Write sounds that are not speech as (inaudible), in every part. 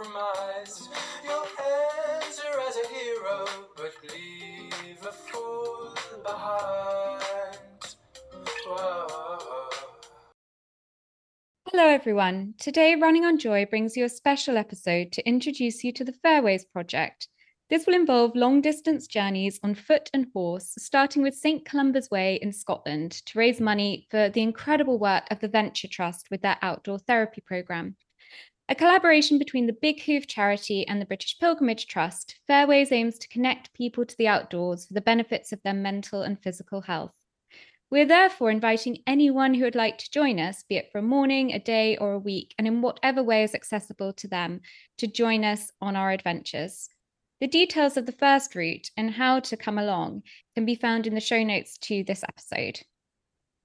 compromise. You'll enter as a hero, but leave a fool behind. Whoa. Hello, everyone. Today, Running on Joy brings you a special episode to introduce you to the FareWays Project. This will involve long distance journeys on foot and horse, starting with St. Columba's Way in Scotland to raise money for the incredible work of the Venture Trust with their outdoor therapy programme. A collaboration between the Big Hoof charity and the British Pilgrimage Trust, FareWays aims to connect people to the outdoors for the benefits of their mental and physical health. We're therefore inviting anyone who would like to join us, be it for a morning, a day, or a week, and in whatever way is accessible to them, to join us on our adventures. The details of the first route and how to come along can be found in the show notes to this episode.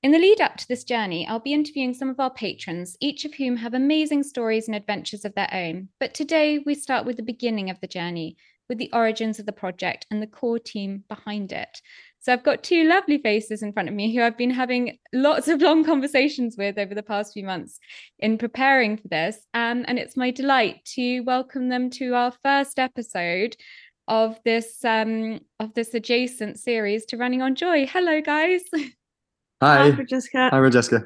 In the lead up to this journey, I'll be interviewing some of our patrons, each of whom have amazing stories and adventures of their own. But today we start with the beginning of the journey, with the origins of the project and the core team behind it. So I've got two lovely faces in front of me who I've been having lots of long conversations with over the past few months in preparing for this. Um, and it's my delight to welcome them to our first episode of this um, of this adjacent series to Running on Joy. Hello, guys. (laughs) Hi, Hi Francesca. Hi, Francesca.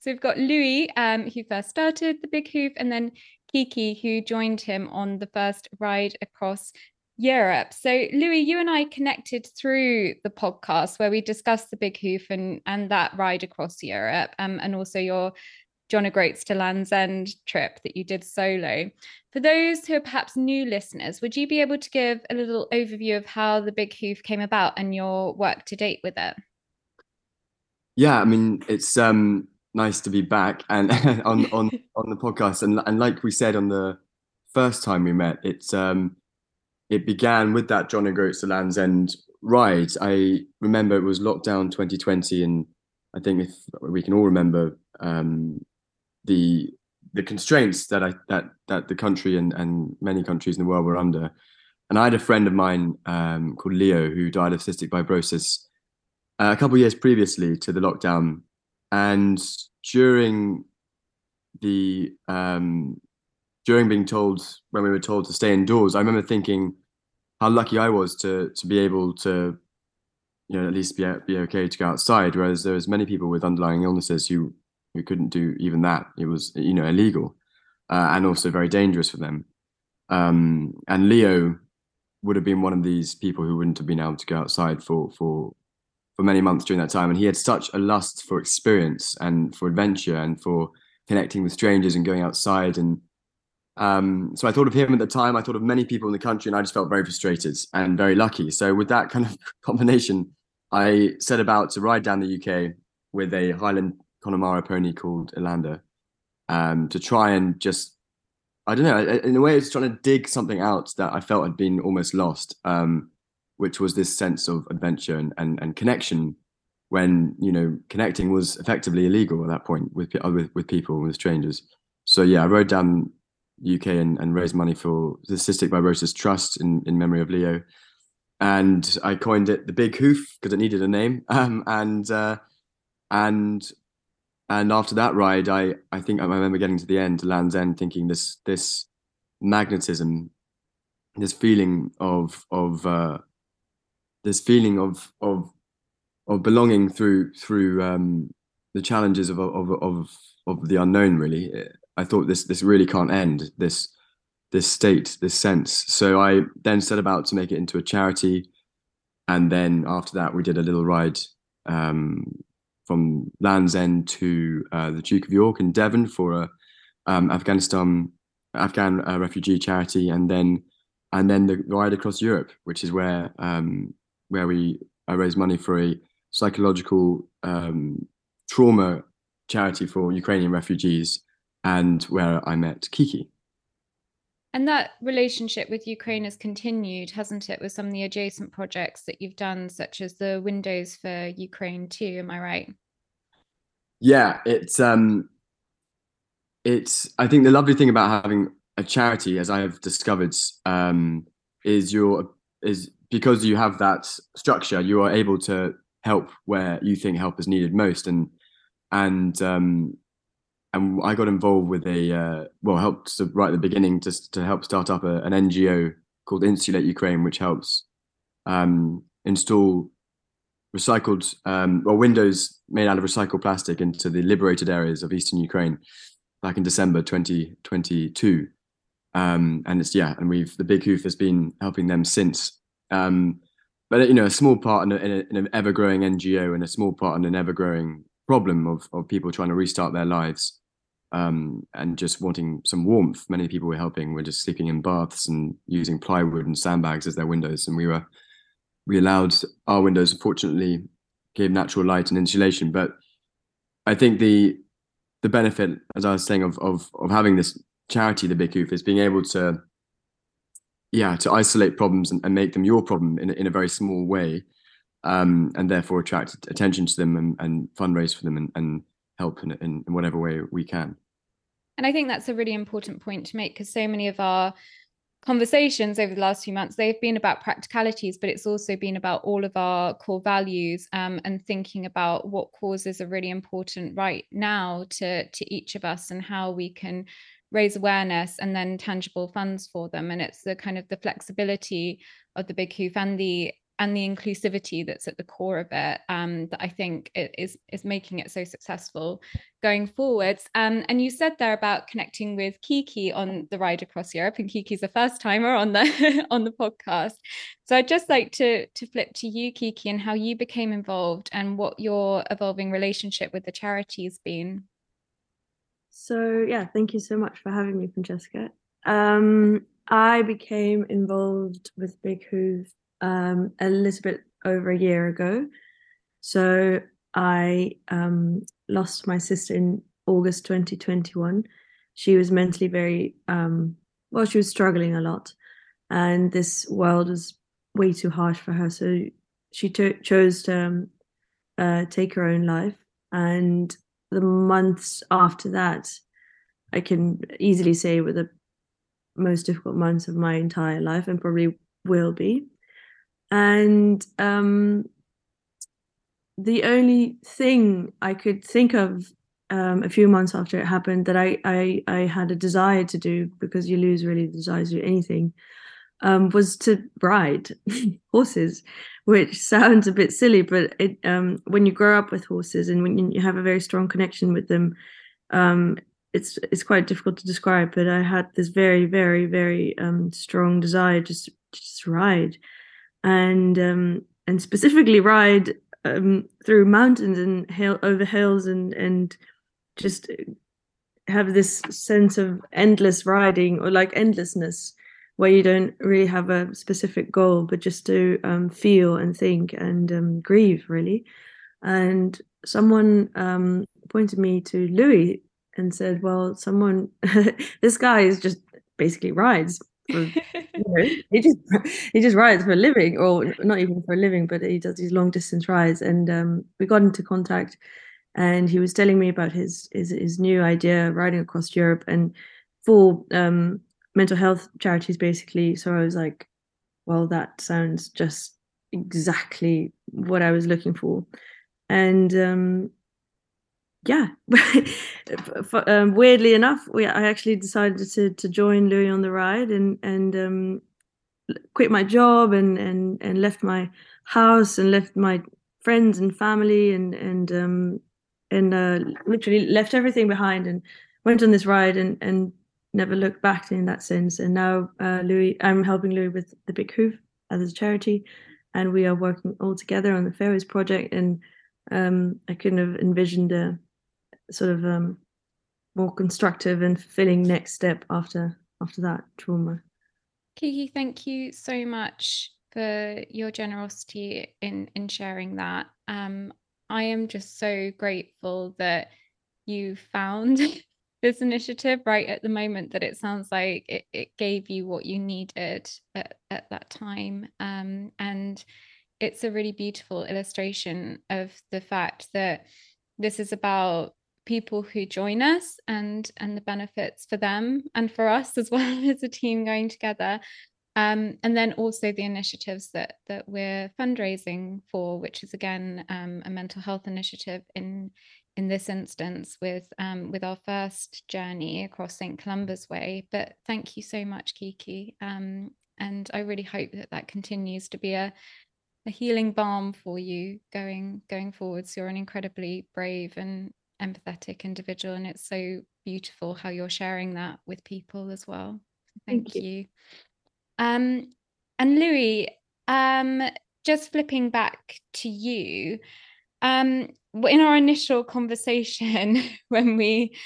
So we've got Louis, um, who first started the Big Hoof, and then Kiki, who joined him on the first ride across Europe. So, Louis, you and I connected through the podcast where we discussed the Big Hoof and and that ride across Europe, um, and also your John O'Groats to Land's End trip that you did solo. For those who are perhaps new listeners, would you be able to give a little overview of how the Big Hoof came about and your work to date with it? Yeah, I mean, it's um, nice to be back and (laughs) on (laughs) on on the podcast, and and like we said on the first time we met, it's um, it began with that John O'Groats to Land's End ride. I remember it was lockdown 2020, and I think if we can all remember um, the the constraints that I that that the country and and many countries in the world were under. And I had a friend of mine um, called Leo who died of cystic fibrosis uh, a couple of years previously to the lockdown, and during the um, during being told when we were told to stay indoors, I remember thinking how lucky I was to to be able to, you know, at least be be okay to go outside. Whereas there was many people with underlying illnesses who who couldn't do even that. It was you know illegal, uh, and also very dangerous for them. Um, and Leo would have been one of these people who wouldn't have been able to go outside for for for many months during that time. And he had such a lust for experience and for adventure and for connecting with strangers and going outside and um, so I thought of him at the time. I thought of many people in the country, and I just felt very frustrated and very lucky. So with that kind of (laughs) combination, I set about to ride down the UK with a Highland Connemara pony called Elanda um, to try and just, I don't know, in a way, it's trying to dig something out that I felt had been almost lost, um, which was this sense of adventure and, and, and connection when, you know, connecting was effectively illegal at that point with, with, with people, with strangers. So yeah, I rode down UK and, and raise money for the Cystic Fibrosis Trust in, in memory of Leo. And I coined it the Big Hoof because it needed a name. (laughs) Um, and uh, and and after that ride, I I think I remember getting to the end, to Land's End, thinking this this magnetism, this feeling of of uh, this feeling of of of belonging through through um, the challenges of of of of the unknown. Really, I thought this this really can't end. This this state, this sense. So I then set about to make it into a charity, and then after that, we did a little ride um, from Land's End to uh, the Duke of York in Devon for a um, Afghanistan Afghan uh, refugee charity, and then and then the ride across Europe, which is where um, where we I raised money for a psychological um, trauma charity for Ukrainian refugees, and where I met Kiki. And that relationship with Ukraine has continued, hasn't it, with some of the adjacent projects that you've done, such as the Windows for Ukraine too. Am I right? Yeah, it's um, it's. I think the lovely thing about having a charity, as I have discovered, um, is your is because you have that structure, you are able to help where you think help is needed most, and and um, and I got involved with a uh, well, helped right at the beginning just to help start up a, an NGO called Insulate Ukraine, which helps um, install recycled um, or windows made out of recycled plastic into the liberated areas of eastern Ukraine back in December 2022. Um, and it's yeah, and we've the Big Hoof has been helping them since. Um, but you know, a small part in, a, in, a, in an ever-growing NGO and a small part in an ever-growing problem of of people trying to restart their lives um, and just wanting some warmth. Many people were helping were just sleeping in baths and using plywood and sandbags as their windows, and we were we allowed our windows. Fortunately, gave natural light and insulation, but I think the the benefit, as I was saying, of of of having this charity, the Big Hoof, is being able to, yeah, to isolate problems and, and make them your problem in, in a very small way, um, and therefore attract attention to them and, and fundraise for them and, and help in, in, in whatever way we can. And I think that's a really important point to make because so many of our conversations over the last few months they've been about practicalities but it's also been about all of our core values um, and thinking about what causes are really important right now to to each of us and how we can raise awareness and then tangible funds for them and it's the kind of the flexibility of the big hoof and the and the inclusivity that's at the core of it um, that I think is is making it so successful going forwards. Um, and you said there about connecting with Kiki on the ride across Europe, and Kiki's a first timer on the (laughs) on the podcast. So I'd just like to to flip to you, Kiki, and how you became involved and what your evolving relationship with the charity's been. So yeah, thank you so much for having me, Francesca. Um, I became involved with Big Hoof um, a little bit over a year ago. So I um, lost my sister in August 2021. She was mentally very um, well. She was struggling a lot, and this world was way too harsh for her. So she to- chose to um, uh, take her own life. And the months after that, I can easily say were the most difficult months of my entire life and probably will be. And um, the only thing I could think of um, a few months after it happened that I, I, I had a desire to do because you lose really the desire to do anything um, was to ride (laughs) horses, which sounds a bit silly, but it um, when you grow up with horses and when you have a very strong connection with them, um, it's it's quite difficult to describe. But I had this very very very um, strong desire just just ride, and um, and specifically ride um, through mountains and over hills and and just have this sense of endless riding or like endlessness where you don't really have a specific goal, but just to um, feel and think and um, grieve, really. And someone um, pointed me to Louis and said, "Well, someone, (laughs) this guy is just basically rides. For, (laughs) you know, he just he just rides for a living, or not even for a living, but he does these long distance rides." And um, we got into contact, and he was telling me about his his, his new idea riding across Europe and for um, mental health charities basically. So i was like well that sounds just exactly what i was looking for. And um yeah (laughs) um, weirdly enough we i actually decided to to join louis on the ride and and um quit my job and and and left my house and left my friends and family and and um and uh literally left everything behind and went on this ride and and never looked back in that sense. And now uh, Louis, I'm helping Louis with the Big Hoof as a charity, and we are working all together on the FareWays project. And um, I couldn't have envisioned a sort of um, more constructive and fulfilling next step after after that trauma. Kiki, thank you so much for your generosity in in sharing that. Um, I am just so grateful that you found (laughs) this initiative right at the moment that it sounds like it, it gave you what you needed at, at that time. Um, and it's a really beautiful illustration of the fact that this is about people who join us and and the benefits for them and for us as (laughs) well as a team going together um, and then also the initiatives that that we're fundraising for which is again um, a mental health initiative in in this instance with um, with our first journey across St Columba's Way but thank you so much Kiki um, and I really hope that that continues to be a a healing balm for you going going forwards. You're an incredibly brave and empathetic individual, and it's so beautiful how you're sharing that with people as well. Thank, Thank you. you. Um, and Louis, um, just flipping back to you, um, in our initial conversation (laughs) when we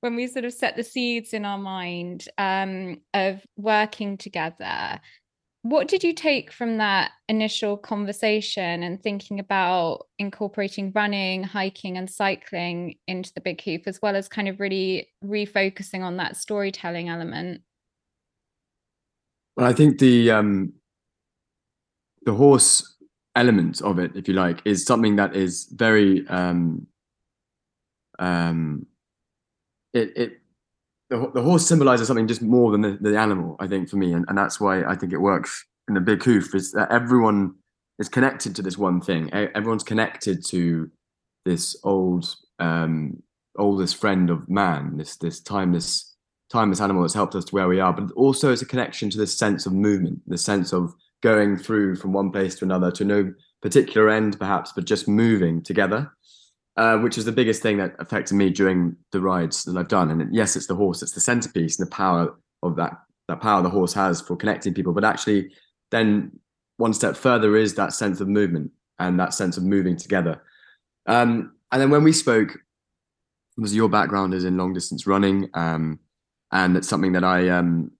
when we sort of set the seeds in our mind um, of working together, what did you take from that initial conversation and thinking about incorporating running, hiking, and cycling into the big hoof, as well as kind of really refocusing on that storytelling element? Well, I think the um, the horse element of it, if you like, is something that is very um, um, it it the, the horse symbolizes something just more than the, the animal, I think, for me. And, and that's why I think it works in the big hoof is that everyone is connected to this one thing. Everyone's connected to this old, um, oldest friend of man, this, this timeless, timeless animal that's helped us to where we are. But also it's a connection to this sense of movement, the sense of going through from one place to another to no particular end, perhaps, but just moving together. Uh, which is the biggest thing that affected me during the rides that I've done. And yes, it's the horse, it's the centerpiece and the power of that that power the horse has for connecting people. But actually, then one step further is that sense of movement and that sense of moving together. Um, and then when we spoke, was your background is in long distance running, um, and it's something that I um,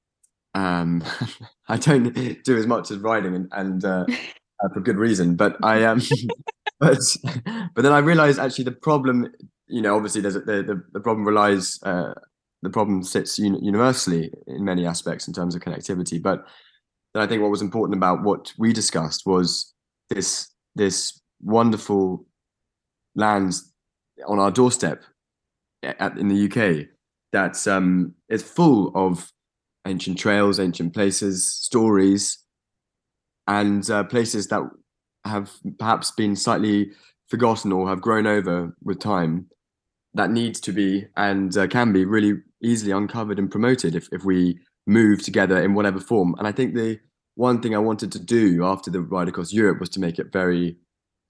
um, (laughs) I don't do as much as riding, and, and uh, uh, for good reason. But I um, (laughs) but but then I realized actually the problem, you know, obviously there's a, the, the, the problem relies uh, the problem sits un- universally in many aspects in terms of connectivity. But then I think what was important about what we discussed was this this wonderful lands on our doorstep at, in the UK that's um, is full of ancient trails, ancient places, stories, and uh, places that have perhaps been slightly forgotten or have grown over with time that needs to be and uh, can be really easily uncovered and promoted if, if we move together in whatever form. And I think the one thing I wanted to do after the ride across Europe was to make it very,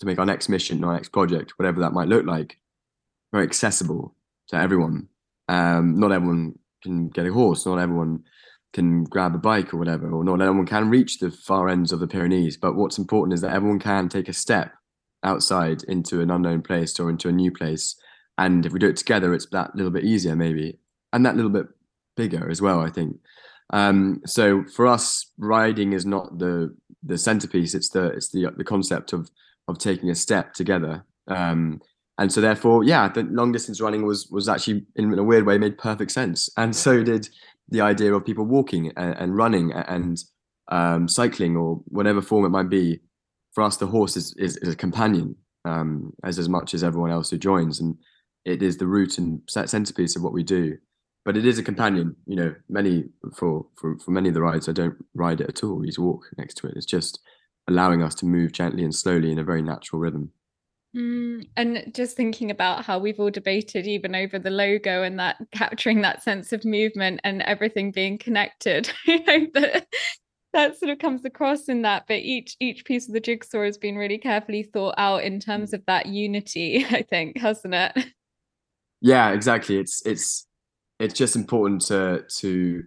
to make our next mission, our next project, whatever that might look like, very accessible to everyone. Um, not everyone can get a horse, not everyone can grab a bike or whatever, or not everyone can reach the far ends of the Pyrenees. But what's important is that everyone can take a step outside into an unknown place or into a new place. And if we do it together, it's that little bit easier, maybe, and that little bit bigger as well. I think. Um, so for us, riding is not the the centerpiece. It's the it's the the concept of of taking a step together. Um, and so therefore, yeah, the long distance running was was actually in, a weird way made perfect sense. And so did the idea of people walking and, and running and um, cycling or whatever form it might be. For us, the horse is, is, is a companion um, as as much as everyone else who joins, and it is the root and centerpiece of what we do. But it is a companion. You know, many for for for many of the rides, I don't ride it at all. We just walk next to it. It's just allowing us to move gently and slowly in a very natural rhythm. Mm, and just thinking about how we've all debated even over the logo and that capturing that sense of movement and everything being connected. (laughs) I hope that that sort of comes across in that. But each each piece of the jigsaw has been really carefully thought out in terms of that unity, (laughs) I think, hasn't it? Yeah, exactly. It's it's it's just important to to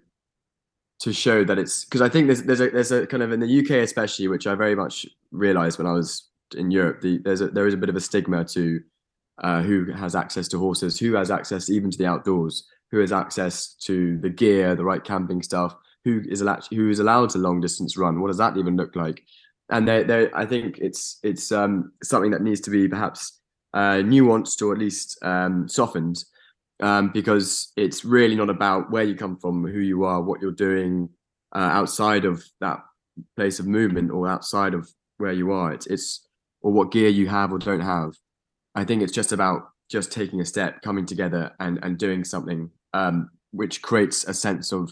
to show that it's because I think there's there's a there's a kind of in the UK especially, which I very much realised when I was in Europe. The, there's a there is a bit of a stigma to uh, who has access to horses, who has access even to the outdoors, who has access to the gear, the right camping stuff, who is allowed who is allowed to long distance run. What does that even look like? And they they I think it's it's um, something that needs to be perhaps uh, nuanced or at least um, softened um, because it's really not about where you come from, who you are, what you're doing uh, outside of that place of movement or outside of where you are. It's it's or what gear you have or don't have. I think it's just about just taking a step, coming together, and and doing something um, which creates a sense of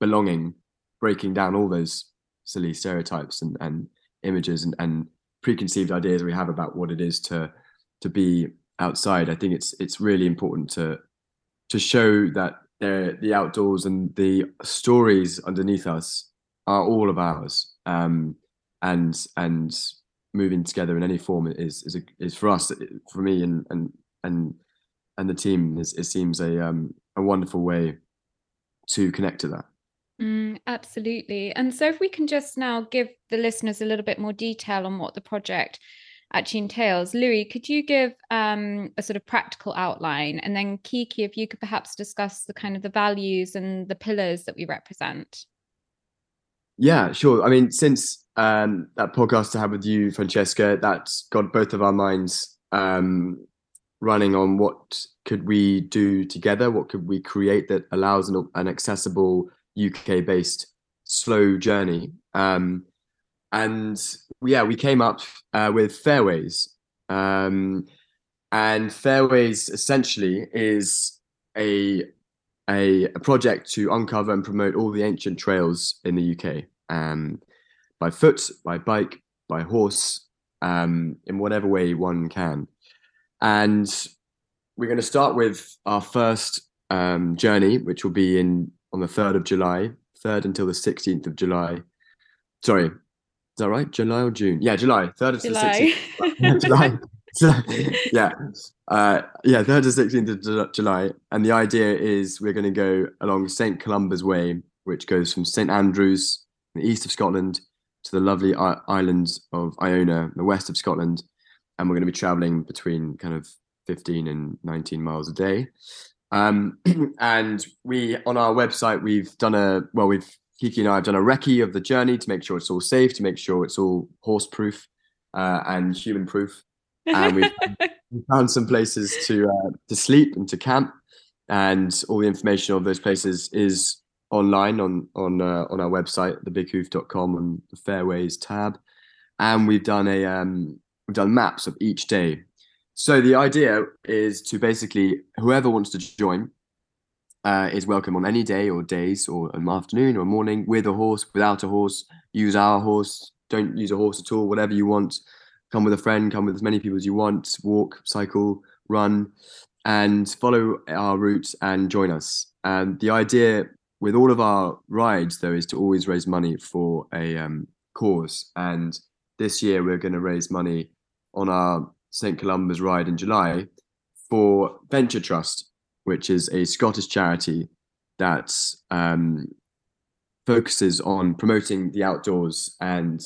belonging, breaking down all those silly stereotypes and and images and, and preconceived ideas we have about what it is to to be outside. I think it's it's really important to to show that the outdoors and the stories underneath us are all of ours. Um, and and moving together in any form is is a, is for us for me and and and and the team is, it seems a um a wonderful way to connect to that mm, absolutely and so if we can just now give the listeners a little bit more detail on what the project actually entails. Louis, could you give um, a sort of practical outline? And then Kiki, if you could perhaps discuss the kind of the values and the pillars that we represent. Yeah, sure. I mean, since um, that podcast I had with you, Francesca, that's got both of our minds um, running on what could we do together? What could we create that allows an, an accessible UK based slow journey? Um, and yeah, we came up uh, with FareWays, um, and FareWays essentially is a, a, a project to uncover and promote all the ancient trails in the UK, um, by foot, by bike, by horse, um, in whatever way one can. And we're going to start with our first um, journey, which will be in on the third of July, third until the sixteenth of July. Sorry, is that right? July or June? Yeah, July. Third to July. (laughs) July. Yeah, uh, yeah, third to sixteenth of July, and the idea is we're going to go along Saint Columba's Way, which goes from Saint Andrews, in the east of Scotland, to the lovely islands of Iona, the west of Scotland, and we're going to be traveling between kind of fifteen and nineteen miles a day. Um, (clears throat) and we on our website we've done a well we've Kiki and I have done a recce of the journey to make sure it's all safe, to make sure it's all horse proof uh, and human proof. And we've, (laughs) found some places to uh, to sleep and to camp, and all the information of those places is online on on uh, on our website, thebighoof.com, on the Fairways tab. And we've done a um, we've done maps of each day. So the idea is to basically whoever wants to join uh, is welcome on any day or days or an afternoon or morning with a horse, without a horse. Use our horse. Don't use a horse at all. Whatever you want. Come with a friend. Come with as many people as you want. Walk, cycle, run, and follow our route and join us. And the idea with all of our rides, though, is to always raise money for a um, cause. And this year, we're going to raise money on our St. Columba's ride in July for Venture Trust, which is a Scottish charity that um, focuses on promoting the outdoors and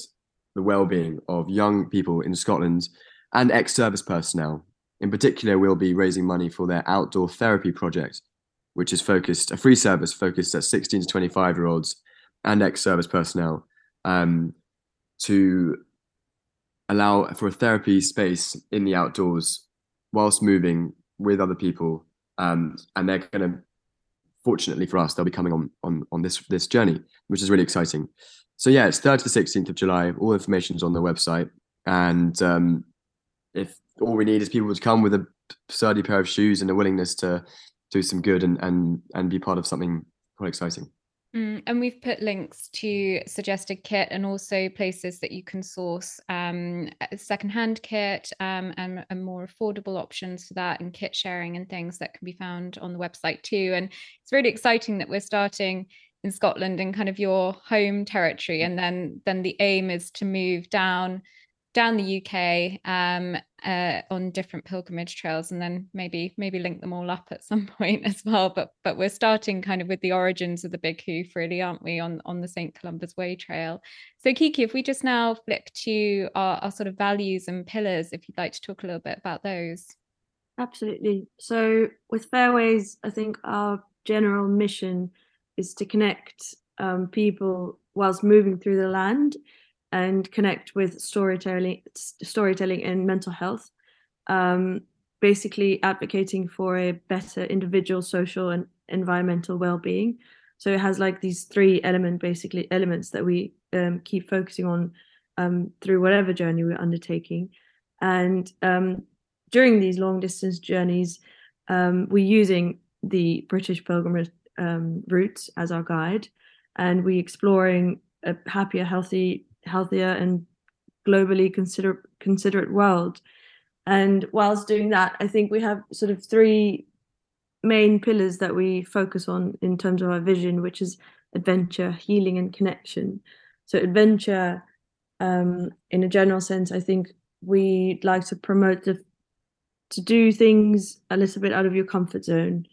the well-being of young people in Scotland and ex-service personnel. In particular, we'll be raising money for their outdoor therapy project, which is focused a free service focused at 16 to 25 year olds and ex-service personnel um, to allow for a therapy space in the outdoors whilst moving with other people um, and they're going to fortunately for us they'll be coming on on on this this journey which is really exciting. So yeah it's 3rd to the 16th of july. All information's on the website. And um, if all we need is people to come with a sturdy pair of shoes and a willingness to do some good and and and be part of something quite exciting Mm, and we've put links to suggested kit and also places that you can source um, secondhand kit um, and, and, more affordable options for that and kit sharing and things that can be found on the website too. And it's really exciting that we're starting in Scotland in kind of your home territory. And then then the aim is to move down down the UK um, uh, on different pilgrimage trails, and then maybe maybe link them all up at some (laughs) point as well. But but we're starting kind of with the origins of the Big Hoof, really, aren't we, on on the St Columba's Way Trail? So Kiki, if we just now flick to our, our sort of values and pillars, if you'd like to talk a little bit about those. Absolutely. So with FareWays, I think our general mission is to connect um, people whilst moving through the land and connect with storytelling, storytelling and mental health. Um, basically, advocating for a better individual, social, and environmental well-being. So it has like these three element, basically elements that we um, keep focusing on um, through whatever journey we're undertaking. And um, during these long distance journeys, um, we're using the British pilgrimage um, routes as our guide, and we're exploring a happier, healthy, healthier, and globally consider- considerate world. And whilst doing that, I think we have sort of three main pillars that we focus on in terms of our vision, which is adventure, healing, and connection. So, adventure, um, in a general sense, I think we'd like to promote the to do things a little bit out of your comfort zone.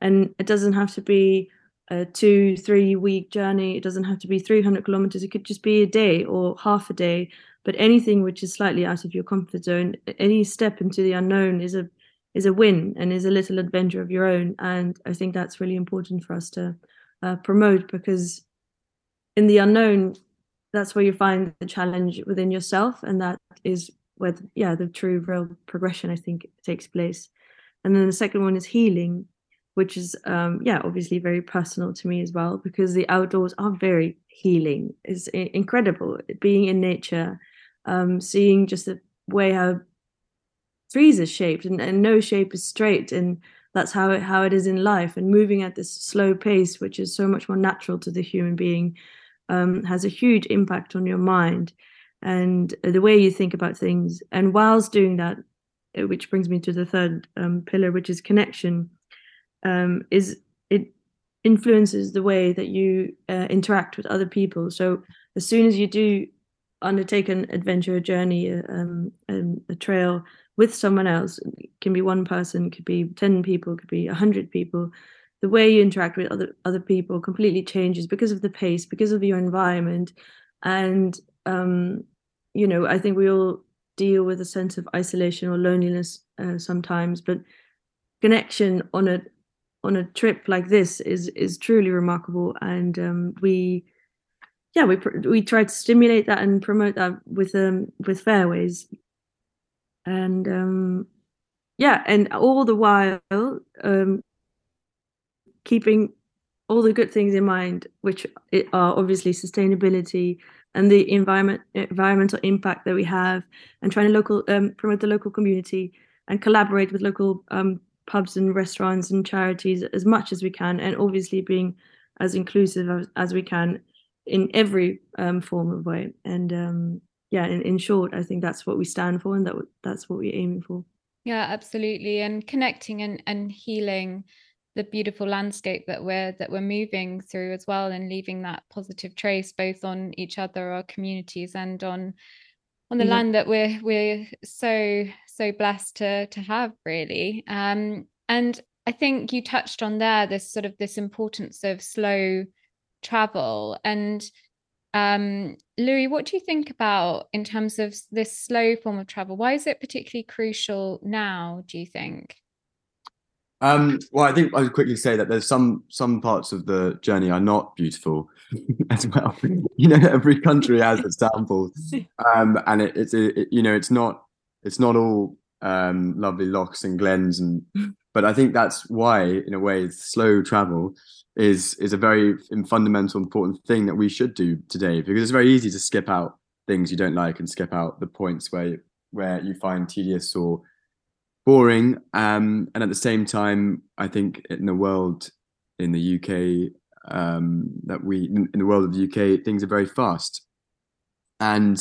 And it doesn't have to be a two, three week journey. It doesn't have to be 300 kilometers. It could just be a day or half a day. But anything which is slightly out of your comfort zone, any step into the unknown is a is a win and is a little adventure of your own. And I think that's really important for us to uh, promote because in the unknown, that's where you find the challenge within yourself, and that is where the, yeah the true real progression I think takes place. And then the second one is healing, which is um, yeah obviously very personal to me as well because the outdoors are very healing. It's incredible being in nature, um, seeing just the way how trees are shaped and, and no shape is straight and that's how it how it is in life and moving at this slow pace which is so much more natural to the human being um, has a huge impact on your mind and the way you think about things. And whilst doing that, uh, which brings me to the third um, pillar, which is connection, um, is it influences the way that you uh, interact with other people. So as soon as you do undertake an adventure, a journey, um, um, a trail with someone else, it can be one person, could be ten people, could be a hundred people. The way you interact with other other people completely changes because of the pace, because of your environment, and um, you know, I think we all deal with a sense of isolation or loneliness uh, sometimes, but connection on a on a trip like this is is truly remarkable, and um, we yeah we we try to stimulate that and promote that with um with FareWays, and um yeah, and all the while um keeping all the good things in mind, which are obviously sustainability and the environment environmental impact that we have, and trying to local um, promote the local community and collaborate with local um, pubs and restaurants and charities as much as we can, and obviously being as inclusive as, as we can in every um, form of way. And um, yeah, in, in short, I think that's what we stand for, and that that's what we're aiming for. Yeah, absolutely, and connecting and and healing the beautiful landscape that we're that we're moving through as well and leaving that positive trace both on each other our communities and on on the yeah. land that we're we're so so blessed to to have really. Um and i think you touched on there this sort of this importance of slow travel. And um louis what do you think about in terms of this slow form of travel? Why is it particularly crucial now do you think? Um, well, I think I'd quickly say that there's some some parts of the journey are not beautiful (laughs) as well. (laughs) you know, every country has its downfalls, (laughs) um, and it, it's it, you know it's not it's not all um, lovely lochs and glens, and (laughs) but I think that's why, in a way, slow travel is is a very fundamental important thing that we should do today because it's very easy to skip out things you don't like and skip out the points where where you find tedious or boring. Um, and at the same time, I think in the world, in the UK, um, that we in the world of the UK, things are very fast, and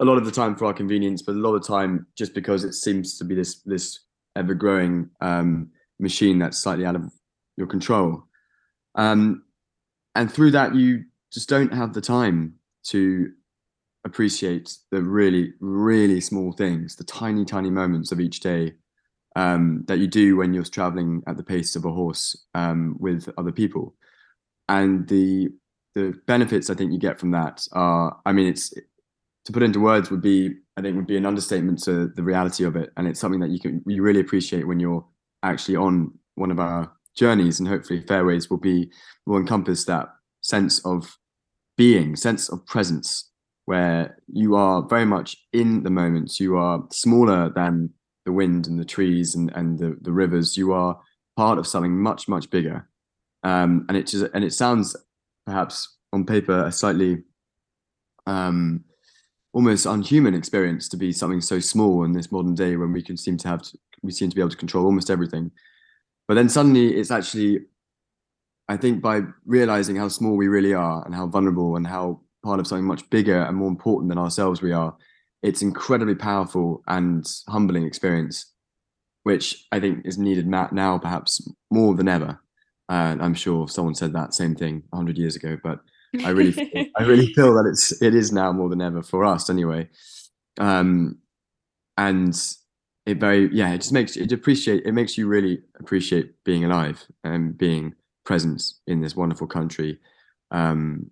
a lot of the time for our convenience, but a lot of time just because it seems to be this this ever growing um, machine that's slightly out of your control. Um, and through that, you just don't have the time to appreciate the really, really small things, the tiny, tiny moments of each day um, that you do when you're traveling at the pace of a horse um, with other people. And the the benefits I think you get from that are, I mean, it's to put into words would be, I think, would be an understatement to the reality of it. And it's something that you can you really appreciate when you're actually on one of our journeys, and hopefully FareWays will be will encompass that sense of being, sense of presence, where you are very much in the moment. You are smaller than the wind and the trees and, and the, the rivers. You are part of something much, much bigger. Um, and it just, and it sounds perhaps on paper a slightly um, almost unhuman experience to be something so small in this modern day when we can seem to have to, we seem to be able to control almost everything. But then suddenly it's actually, I think, by realizing how small we really are and how vulnerable and how part of something much bigger and more important than ourselves we are, it's incredibly powerful and humbling experience, which I think is needed now perhaps more than ever. Uh, I'm sure someone said that same thing 100 years ago, but I really, feel, (laughs) I really feel that it's it is now more than ever for us anyway. Um, and it very yeah, it just makes it appreciate it makes you really appreciate being alive and being present in this wonderful country. Um,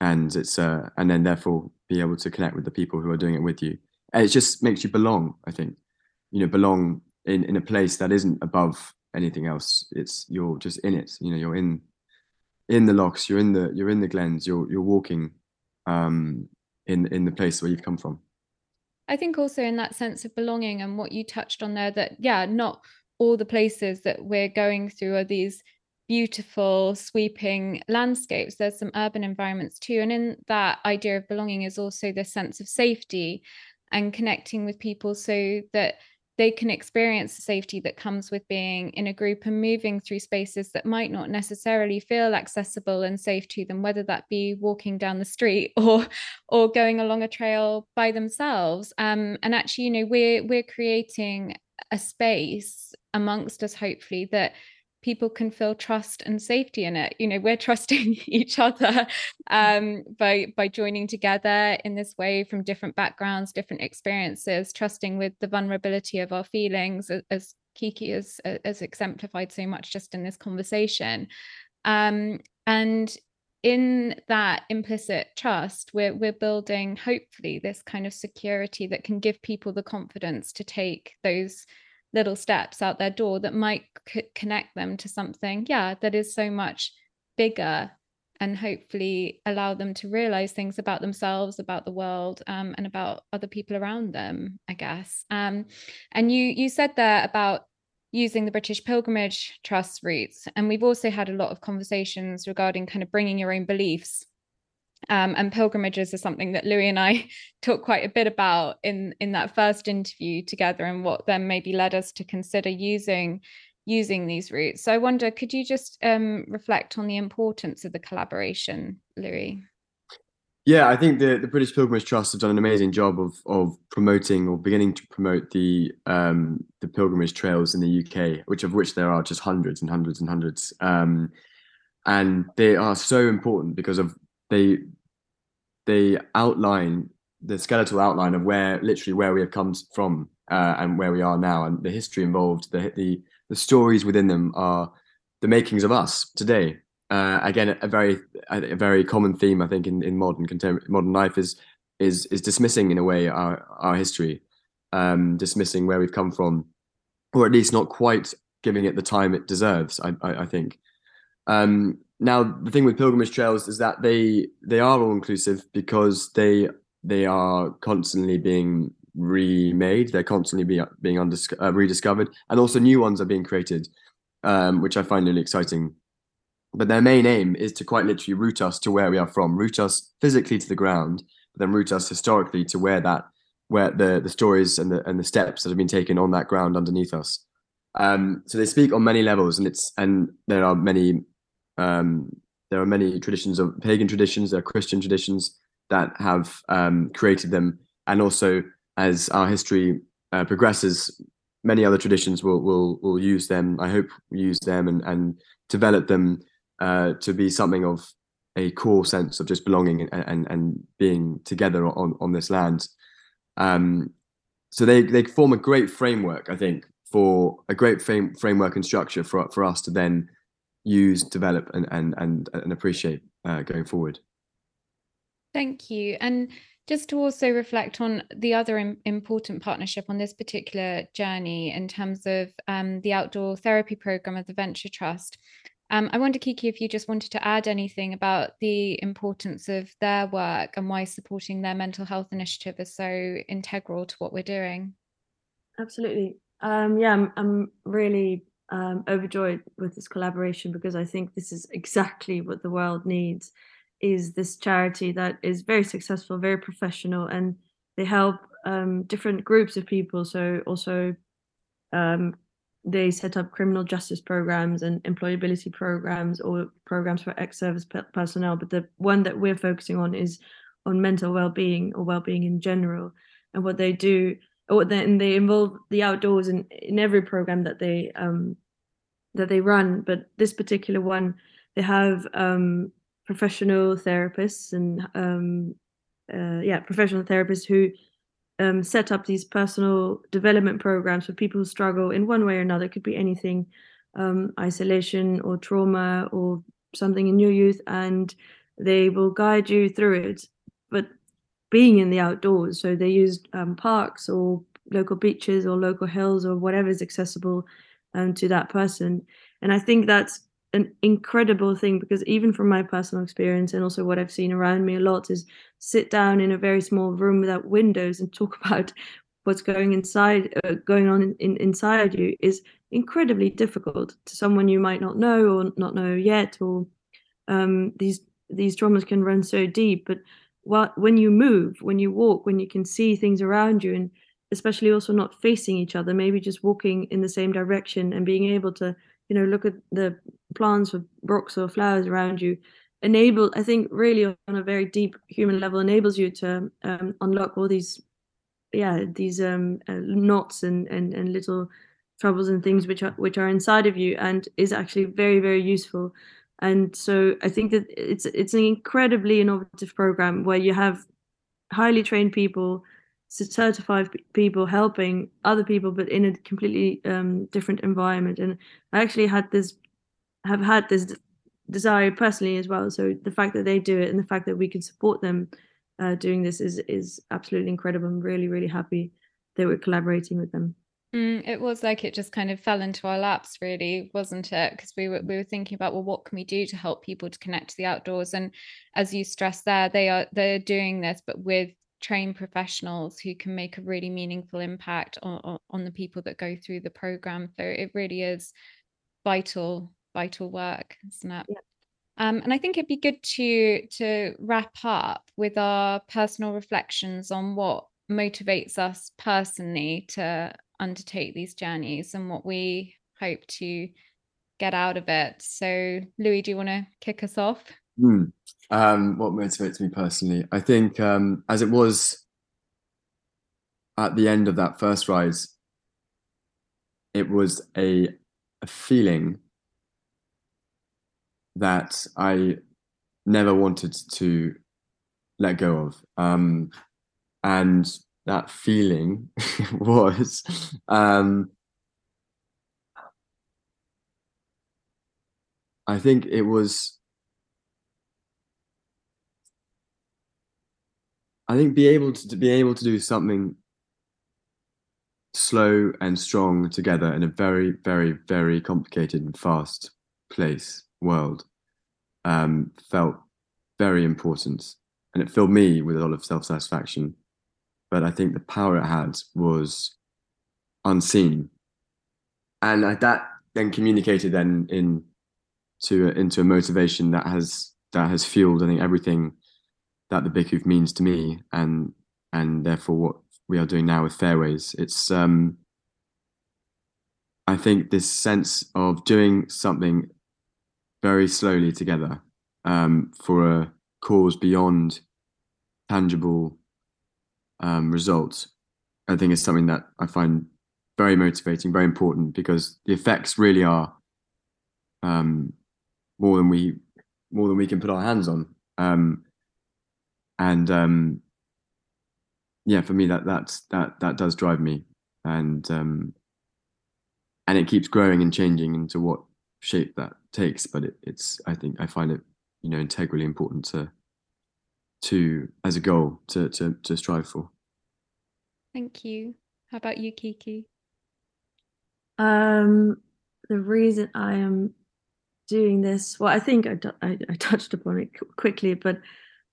and it's uh, and then therefore be able to connect with the people who are doing it with you. And it just makes you belong. I think, you know, belong in in a place that isn't above anything else. It's you're just in it. You know, you're in in the lochs. You're in the you're in the glens. You're you're walking um, in in the place where you've come from. I think also in that sense of belonging and what you touched on there that yeah, not all the places that we're going through are these beautiful sweeping landscapes there's some urban environments too and in that idea of belonging is also the sense of safety and connecting with people so that they can experience the safety that comes with being in a group and moving through spaces that might not necessarily feel accessible and safe to them whether that be walking down the street (laughs) or or going along a trail by themselves. Um, and actually you know we're we're creating a space amongst us hopefully that people can feel trust and safety in it. You know we're trusting (laughs) each other um, by by joining together in this way from different backgrounds different experiences trusting with the vulnerability of our feelings as, as kiki has, has exemplified so much just in this conversation. Um, and in that implicit trust we're we're building hopefully this kind of security that can give people the confidence to take those little steps out their door that might c- connect them to something yeah that is so much bigger and hopefully allow them to realize things about themselves about the world um, and about other people around them i guess. Um, and you you said there about using the british pilgrimage trust routes and we've also had a lot of conversations regarding kind of bringing your own beliefs um, and pilgrimages are something that Louis and I (laughs) talked quite a bit about in in that first interview together, and what then maybe led us to consider using using these routes. So I wonder, could you just um, reflect on the importance of the collaboration, Louis? Yeah, I think the, the British Pilgrimage Trust have done an amazing job of of promoting or beginning to promote the um, the pilgrimage trails in the UK, which of which there are just hundreds and hundreds and hundreds. Um, and they are so important because of they they outline the skeletal outline of where literally where we have come from uh, and where we are now and the history involved the the the stories within them are the makings of us today. Uh, again a very a, very common theme i think in, in modern contemporary modern life is is is dismissing in a way our our history um, dismissing where we've come from or at least not quite giving it the time it deserves i i, I think. Um, now, the thing with pilgrimage trails is that they they are all inclusive because they they are constantly being remade. They're constantly being being uh, rediscovered, and also new ones are being created, um, which I find really exciting. But their main aim is to quite literally root us to where we are from, root us physically to the ground, but then root us historically to where that where the the stories and the and the steps that have been taken on that ground underneath us. Um, so they speak on many levels, and it's and there are many um, there are many traditions of pagan traditions, there are Christian traditions that have um, created them, and also as our history uh, progresses, many other traditions will will will use them. I hope use them and and develop them uh, to be something of a core sense of just belonging and and, and being together on on this land. Um, so they they form a great framework, I think, for a great frame, framework and structure for for us to then use, develop, and and and, and appreciate uh, going forward. Thank you. And just to also reflect on the other Im- important partnership on this particular journey in terms of um, the outdoor therapy program of the Venture Trust. Um, I wonder, Kiki, if you just wanted to add anything about the importance of their work and why supporting their mental health initiative is so integral to what we're doing. Absolutely. Um, yeah, I'm, I'm really um, overjoyed with this collaboration because I think this is exactly what the world needs is this charity that is very successful, very professional, and they help um, different groups of people. So also, um, they set up criminal justice programs and employability programs or programs for ex-service personnel. But the one that we're focusing on is on mental well-being or well-being in general. And what they do, or then they involve the outdoors in, in every program that they um, that they run. But this particular one, they have um, professional therapists and um, uh, yeah, professional therapists who um, set up these personal development programs for people who struggle in one way or another. It could be anything, um, isolation or trauma or something in your youth, and they will guide you through it. But being in the outdoors, so they use um, parks or local beaches or local hills or whatever is accessible um, to that person. And I think that's an incredible thing because even from my personal experience and also what I've seen around me a lot is sit down in a very small room without windows and (laughs) talk about what's going inside uh, going on in, in, inside you is incredibly difficult to someone you might not know or not know yet or um, these these traumas can run so deep but what, when you move when you walk when you can see things around you and especially also not facing each other maybe just walking in the same direction and being able to you know look at the plants or rocks or flowers around you enable i think really on a very deep human level enables you to um, unlock all these yeah these um, uh, knots and, and and little troubles and things which are which are inside of you and is actually very very useful. And so i think that it's it's an incredibly innovative program where you have highly trained people certified people helping other people but in a completely um, different environment. And i actually had this have had this desire personally as well. So the fact that they do it and the fact that we can support them uh, doing this is is absolutely incredible. I'm really really happy that we're collaborating with them. Mm, it was like it just kind of fell into our laps really wasn't it? Because we were we were thinking about well what can we do to help people to connect to the outdoors? And as you stressed there they are they're doing this but with trained professionals who can make a really meaningful impact on, on the people that go through the program. So it really is vital, vital work, isn't it? Yeah. Um, and I think it'd be good to to wrap up with our personal reflections on what motivates us personally to undertake these journeys and what we hope to get out of it. So, Louis, do you want to kick us off? Hmm. Um, what motivates me personally? I think um, as it was at the end of that first rise, it was a, a feeling that I never wanted to let go of. Um, and that feeling (laughs) was um, I think it was I think be able to, to be able to do something slow and strong together in a very, very, very complicated and fast place world um, felt very important, and it filled me with a lot of self satisfaction. But I think the power it had was unseen, and that then communicated then in to into a motivation that has that has fueled I think everything that the Big means to me, and and therefore what we are doing now with FareWays. It's um, I think this sense of doing something very slowly together um, for a cause beyond tangible um, results. I think is something that I find very motivating, very important because the effects really are um, more than we more than we can put our hands on. Um, and um, yeah, for me that that's that that does drive me, and um, and it keeps growing and changing into what shape that takes. But it, it's I think I find it you know integrally important to to as a goal to to to strive for. Thank you. How about you, Kiki? Um, the reason I am doing this, well, I think I, I, I touched upon it quickly, but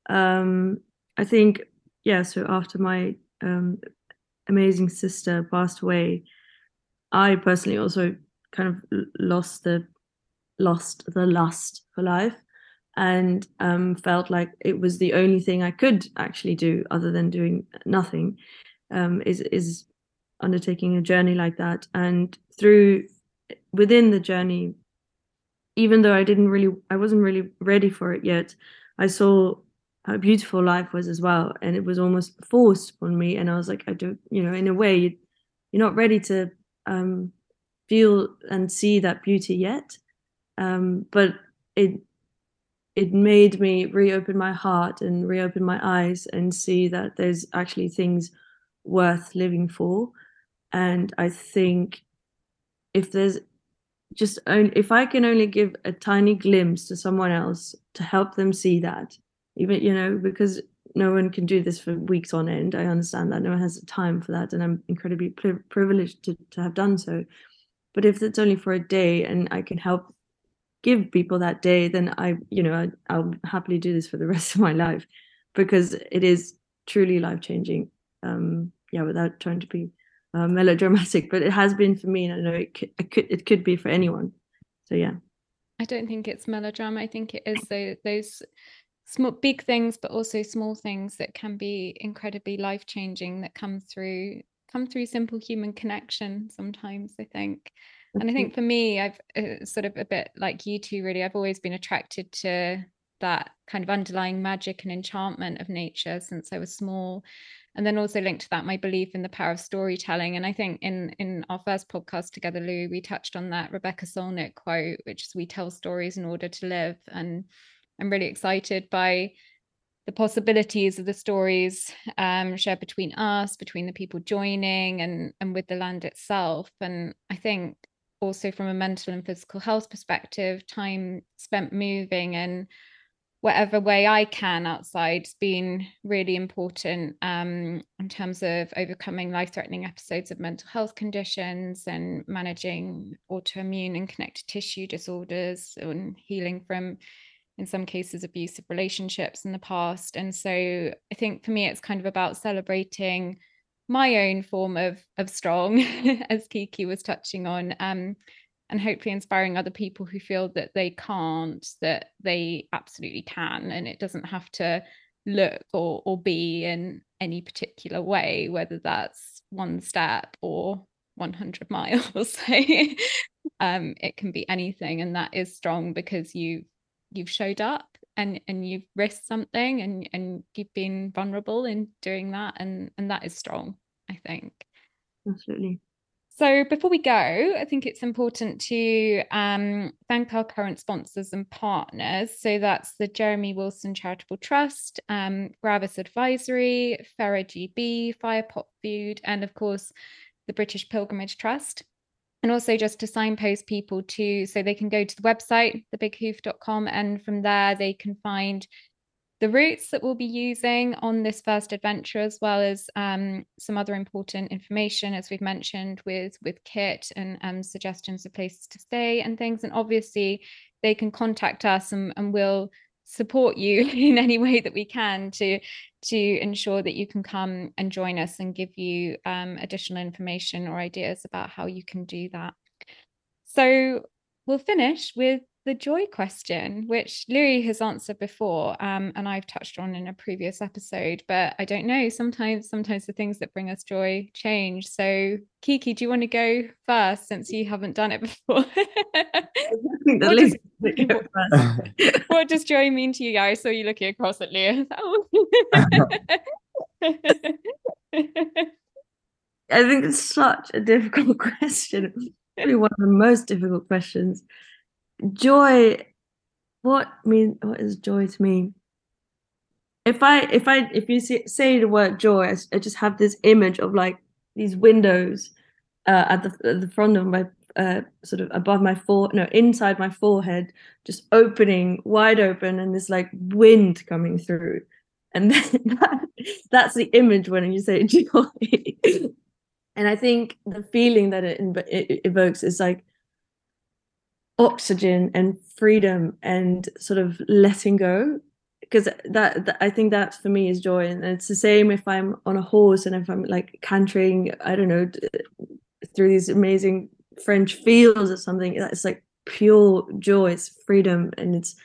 um, I think, yeah, so after my um, amazing sister passed away, I personally also kind of lost the lost the lust for life and um, felt like it was the only thing I could actually do other than doing nothing um, is is undertaking a journey like that. And through within the journey even though I didn't really I wasn't really ready for it yet I saw how beautiful life was as well and it was almost forced on me and I was like I don't you know in a way you, you're not ready to um, feel and see that beauty yet. Um, but it it made me reopen my heart and reopen my eyes and see that there's actually things worth living for. And i think if there's just only, if i can only give a tiny glimpse to someone else to help them see that even you know because no one can do this for weeks on end i understand that no one has time for that and i'm incredibly pri- privileged to, to have done so but if it's only for a day and i can help give people that day, then I, you know, I, will happily do this for the (laughs) rest of my life because it is truly life changing. Um, yeah, without trying to be uh, melodramatic, but it has been for me, and I know it could, it could, it could be for anyone. So yeah. I don't think it's melodrama. I think it is the, those small, big things, but also small things that can be incredibly life changing that come through come through simple human connection. Sometimes I think and I think for me, I've uh, sort of a bit like you two, really, I've always been attracted to that kind of underlying magic and enchantment of nature since I was small. And then also linked to that, my belief in the power of storytelling. And I think in in our first podcast together, Lou, we touched on that Rebecca Solnit quote, which is we tell stories in order to live. And I'm really excited by the possibilities of the stories um, shared between us, between the people joining, and and with the land itself. And I think also from a mental and physical health perspective, time spent moving and whatever way I can outside has been really important um, in terms of overcoming life threatening episodes of mental health conditions and managing autoimmune and connective tissue disorders and healing from, in some cases, abusive relationships in the past. And so I think for me, it's kind of about celebrating my own form of of strong, (laughs) as Kiki was touching on, um, and hopefully inspiring other people who feel that they can't, that they absolutely can, and it doesn't have to look or or be in any particular way, whether that's one step or 100 (laughs) miles. (laughs) um, it can be anything, and that is strong because you you've showed up and and you've risked something and and you've been vulnerable in doing that and and that is strong i think. Absolutely. So before we go i think it's important to um, thank our current sponsors and partners. So that's the jeremy willson charitable trust um, gravis advisory Fera gb firepot food and of course the british pilgrimage trust and also just to signpost people to so they can go to the website thebighoof.com and from there they can find the routes that we'll be using on this first adventure as well as um, some other important information as we've mentioned with with kit and um, suggestions of places to stay and things. And obviously they can contact us and, and we'll support you (laughs) in any way that we can to to ensure that you can come and join us and give you um, additional information or ideas about how you can do that. So we'll finish with the joy question, which Louis has answered before, um, and I've touched on in a previous episode. But I don't know. Sometimes, sometimes the things that bring us joy change. So, Kiki, do you want to go first since you haven't done it (laughs) before? what, does, (laughs) what, does, joy mean to you guys? So you looking across at Leah. (laughs) I think it's such a difficult question. Probably one of the most difficult questions joy what mean what is joy to me? If I if I if you see, say the word joy, I, I, just have this image of like these windows uh, at the at the front of my uh, sort of above my fore no inside my forehead, just opening wide open, and this like wind coming through, and (laughs) that, that's the image when you say (laughs) joy. and I think the feeling that it, it evokes is like oxygen and freedom and sort of letting go because that, that, I think that for me is joy, and it's the same if I'm on a horse and if I'm like cantering, I don't know, through these amazing French fields or something. It's like pure joy, it's freedom, and it's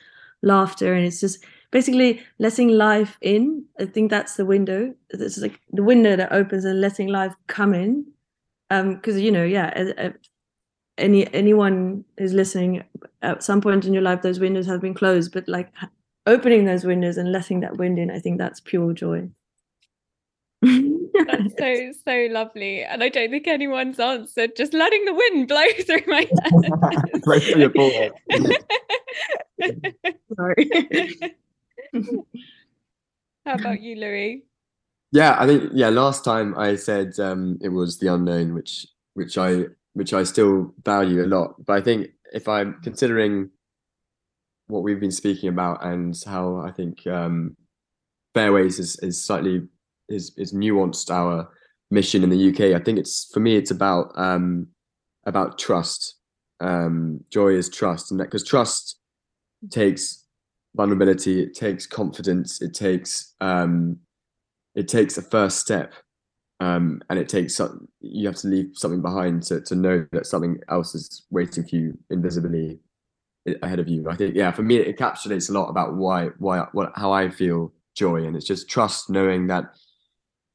laughter, and it's just basically letting life in. I think that's the window. It's like the window that opens and letting life come in. Um, because you know, yeah, any anyone who's listening at some point in your life those windows have been closed but like opening those windows and letting that wind in i think that's pure joy. That's so so lovely and i don't think anyone's answered just letting the wind blow (laughs) through my (laughs) head (laughs) sorry. How about you louis? Yeah i think yeah last time i said um it was the unknown which which i which I still value a lot. But I think if I'm considering what we've been speaking about and how I think um, FareWays is, is slightly is is nuanced our mission in the UK. I think it's for me it's about um, about trust. Um, joy is trust, and that because trust takes vulnerability, it takes confidence, it takes um, it takes a first step um, and it takes some, you have to leave something behind to, to know that something else is waiting for you invisibly ahead of you. I think, yeah, for me, it encapsulates a lot about why, why, what, how I feel joy, and it's just trust, knowing that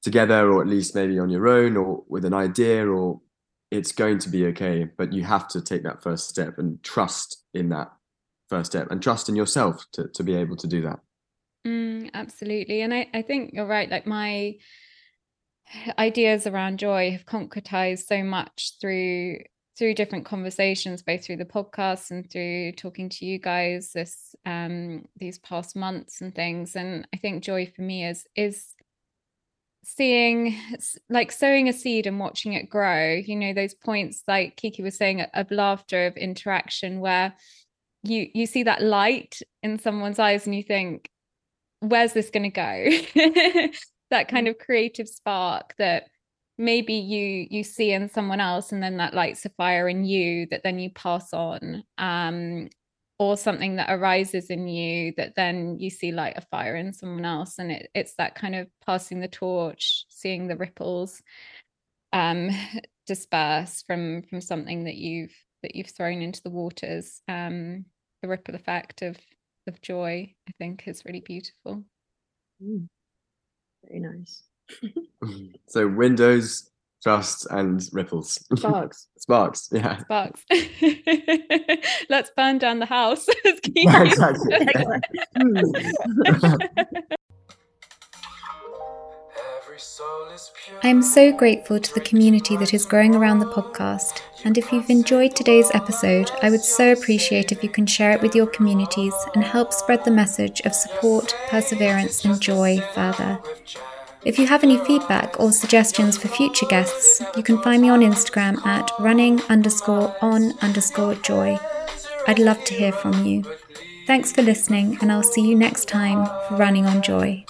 together, or at least maybe on your own, or with an idea, or it's going to be okay. But you have to take that first step and trust in that first step, and trust in yourself to to be able to do that. Mm, absolutely, and I I think you're right. Like my ideas around joy have concretized so much through through different conversations both through the podcast and through talking to you guys this um these past months and things. And i think joy for me is is seeing like sowing a seed and watching it grow. You know those points like kiki was saying of laughter of interaction where you you see that light in someone's eyes and you think where's this going to go (laughs) that kind mm. of creative spark that maybe you you see in someone else and then that lights a fire in you that then you pass on um or something that arises in you that then you see light a fire in someone else and it, it's that kind of passing the torch seeing the ripples um (laughs) disperse from from something that you've that you've thrown into the waters um the ripple effect of of joy i think is really beautiful mm. Very nice. (laughs) so windows, trust, and ripples. Sparks. (laughs) Sparks, yeah. Sparks. (laughs) Let's burn down the house. yeah, exactly. I'm so grateful to the community that is growing around the podcast. And if you've enjoyed today's episode, I would so appreciate if you can share it with your communities and help spread the message of support, perseverance, and joy further. If you have any feedback or suggestions for future guests, you can find me on Instagram at running underscore on underscore joy. I'd love to hear from you. Thanks for listening, and I'll see you next time for Running on Joy.